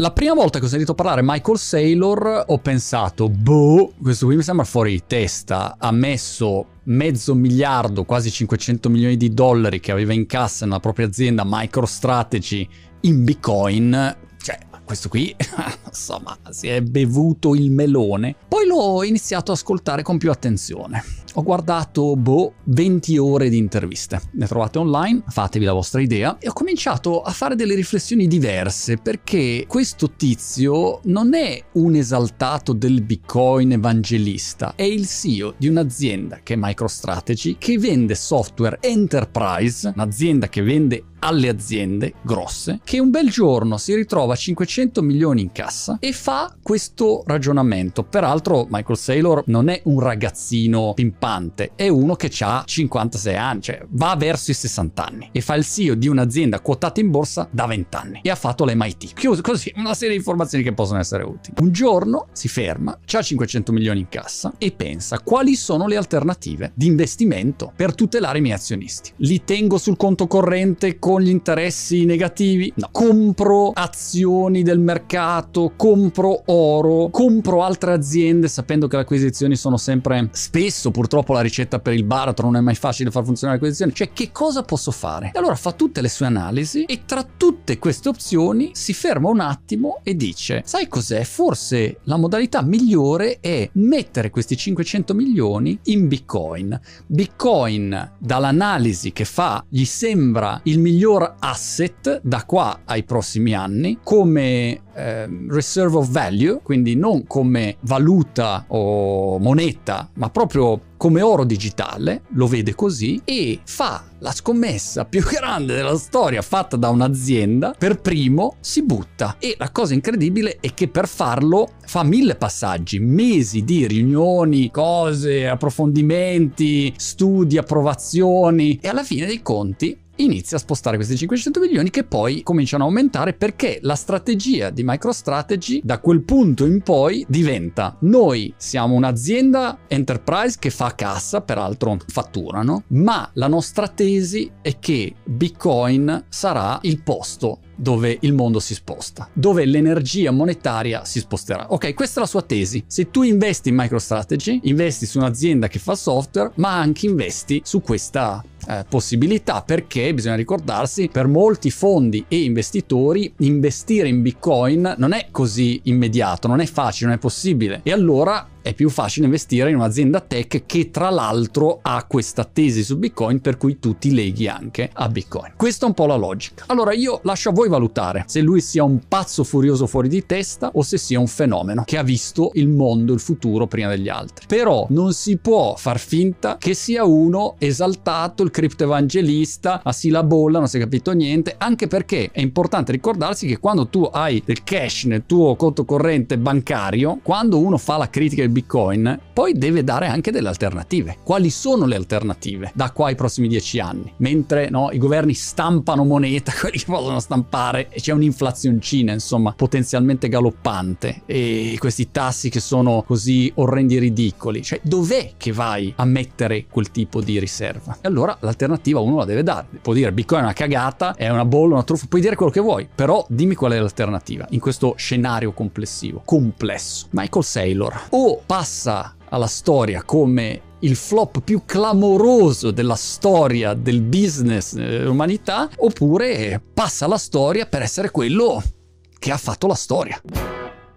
La prima volta che ho sentito parlare Michael Saylor ho pensato, boh, questo qui mi sembra fuori di testa, ha messo mezzo miliardo, quasi 500 milioni di dollari che aveva in cassa nella propria azienda MicroStrategy in Bitcoin, cioè questo qui, insomma, si è bevuto il melone. Poi l'ho iniziato ad ascoltare con più attenzione. Ho guardato, boh, 20 ore di interviste. Le trovate online, fatevi la vostra idea. E ho cominciato a fare delle riflessioni diverse perché questo tizio non è un esaltato del Bitcoin evangelista, è il CEO di un'azienda che è MicroStrategy, che vende software enterprise, un'azienda che vende alle aziende grosse che un bel giorno si ritrova 500 milioni in cassa e fa questo ragionamento. Peraltro Michael Saylor non è un ragazzino pimpante, è uno che ha 56 anni, cioè va verso i 60 anni e fa il CEO di un'azienda quotata in borsa da 20 anni e ha fatto l'MIT. Chiuso così, una serie di informazioni che possono essere utili. Un giorno si ferma, ha 500 milioni in cassa e pensa quali sono le alternative di investimento per tutelare i miei azionisti. Li tengo sul conto corrente con gli interessi negativi? No. Compro azioni del mercato, compro oro, compro altre aziende sapendo che le acquisizioni sono sempre spesso purtroppo la ricetta per il baratro, non è mai facile far funzionare le acquisizioni. Cioè che cosa posso fare? Allora fa tutte le sue analisi e tra tutte queste opzioni si ferma un attimo e dice sai cos'è? Forse la modalità migliore è mettere questi 500 milioni in Bitcoin. Bitcoin dall'analisi che fa gli sembra il miglior asset da qua ai prossimi anni come eh, reserve of value, quindi non come valuta o moneta, ma proprio come oro digitale, lo vede così e fa la scommessa più grande della storia fatta da un'azienda, per primo si butta. E la cosa incredibile è che per farlo fa mille passaggi, mesi di riunioni, cose, approfondimenti, studi, approvazioni e alla fine dei conti inizia a spostare questi 500 milioni che poi cominciano a aumentare perché la strategia di MicroStrategy da quel punto in poi diventa noi siamo un'azienda enterprise che fa cassa, peraltro fatturano, ma la nostra tesi è che Bitcoin sarà il posto dove il mondo si sposta, dove l'energia monetaria si sposterà. Ok, questa è la sua tesi. Se tu investi in MicroStrategy, investi su un'azienda che fa software, ma anche investi su questa eh, possibilità perché bisogna ricordarsi per molti fondi e investitori investire in bitcoin non è così immediato non è facile non è possibile e allora è più facile investire in un'azienda tech che tra l'altro ha questa tesi su Bitcoin per cui tu ti leghi anche a Bitcoin. Questa è un po' la logica. Allora io lascio a voi valutare se lui sia un pazzo furioso fuori di testa o se sia un fenomeno che ha visto il mondo, il futuro prima degli altri. Però non si può far finta che sia uno esaltato, il criptoevangelista, a sì la bolla, non si è capito niente, anche perché è importante ricordarsi che quando tu hai del cash nel tuo conto corrente bancario, quando uno fa la critica del Bitcoin, poi deve dare anche delle alternative. Quali sono le alternative da qua ai prossimi dieci anni? Mentre no, i governi stampano moneta, quelli che possono stampare, e c'è un'inflazioncina, insomma, potenzialmente galoppante, e questi tassi che sono così orrendi e ridicoli. Cioè, dov'è che vai a mettere quel tipo di riserva? E allora l'alternativa uno la deve dare. Può dire Bitcoin è una cagata, è una bolla, una truffa, puoi dire quello che vuoi, però dimmi qual è l'alternativa in questo scenario complessivo, complesso. Michael Saylor o passa alla storia come il flop più clamoroso della storia del business dell'umanità, oppure passa alla storia per essere quello che ha fatto la storia.